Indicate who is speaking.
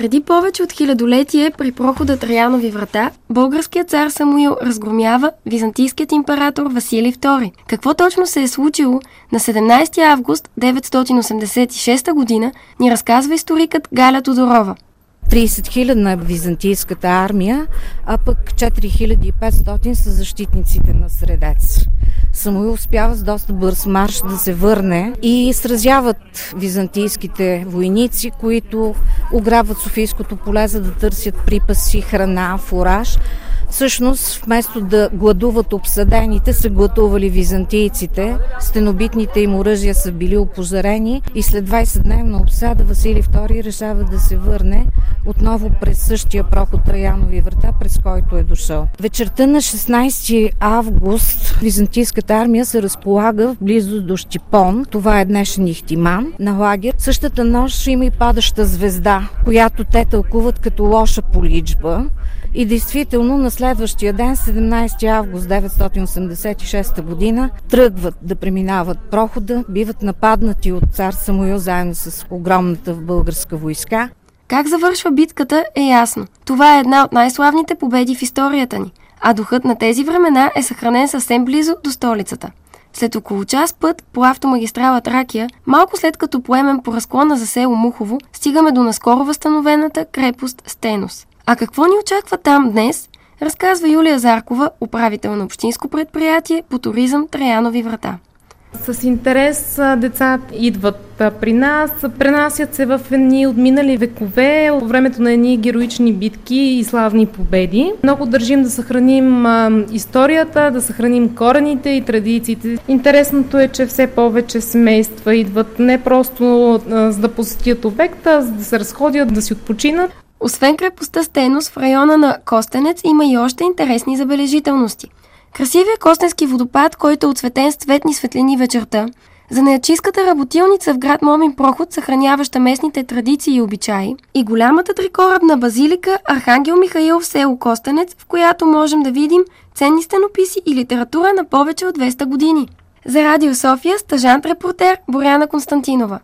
Speaker 1: Преди повече от хилядолетие при прохода Траянови врата, българският цар Самуил разгромява византийският император Василий II. Какво точно се е случило на 17 август 986 година ни разказва историкът Галя Тодорова.
Speaker 2: 30 хилядна е византийската армия, а пък 4500 са защитниците на Средец. Самуил успява с доста бърз марш да се върне и сразяват византийските войници, които ограбват Софийското поле, за да търсят припаси, храна, фураж. Всъщност, вместо да гладуват обсъдените, са гладували византийците. Стенобитните им оръжия са били опозарени и след 20-дневна обсада Василий II решава да се върне отново през същия проход Траянови врата, през който е дошъл. Вечерта на 16 август византийската армия се разполага близо до Щипон. Това е днешен Ихтиман на лагер. Същата нощ има и падаща звезда, която те тълкуват като лоша поличба. И действително на следващия ден, 17 август 986 година, тръгват да преминават прохода, биват нападнати от цар Самуил заедно с огромната българска войска.
Speaker 1: Как завършва битката е ясно. Това е една от най-славните победи в историята ни, а духът на тези времена е съхранен съвсем близо до столицата. След около час път по автомагистрала Тракия, малко след като поемем по разклона за село Мухово, стигаме до наскоро възстановената крепост Стенос. А какво ни очаква там днес, разказва Юлия Заркова, управител на Общинско предприятие по туризъм Траянови врата.
Speaker 3: С интерес децата идват при нас, пренасят се в едни отминали векове, от времето на едни героични битки и славни победи. Много държим да съхраним историята, да съхраним корените и традициите. Интересното е, че все повече семейства идват не просто за да посетят обекта, за да се разходят, да си отпочинат.
Speaker 1: Освен крепостта Стенос в района на Костенец има и още интересни забележителности. Красивия костенски водопад, който е отсветен с цветни светлини вечерта, за неячистката работилница в град Момин проход, съхраняваща местните традиции и обичаи, и голямата трикорабна базилика Архангел Михаил в село Костенец, в която можем да видим ценни стенописи и литература на повече от 200 години. За Радио София, стъжант репортер Боряна Константинова.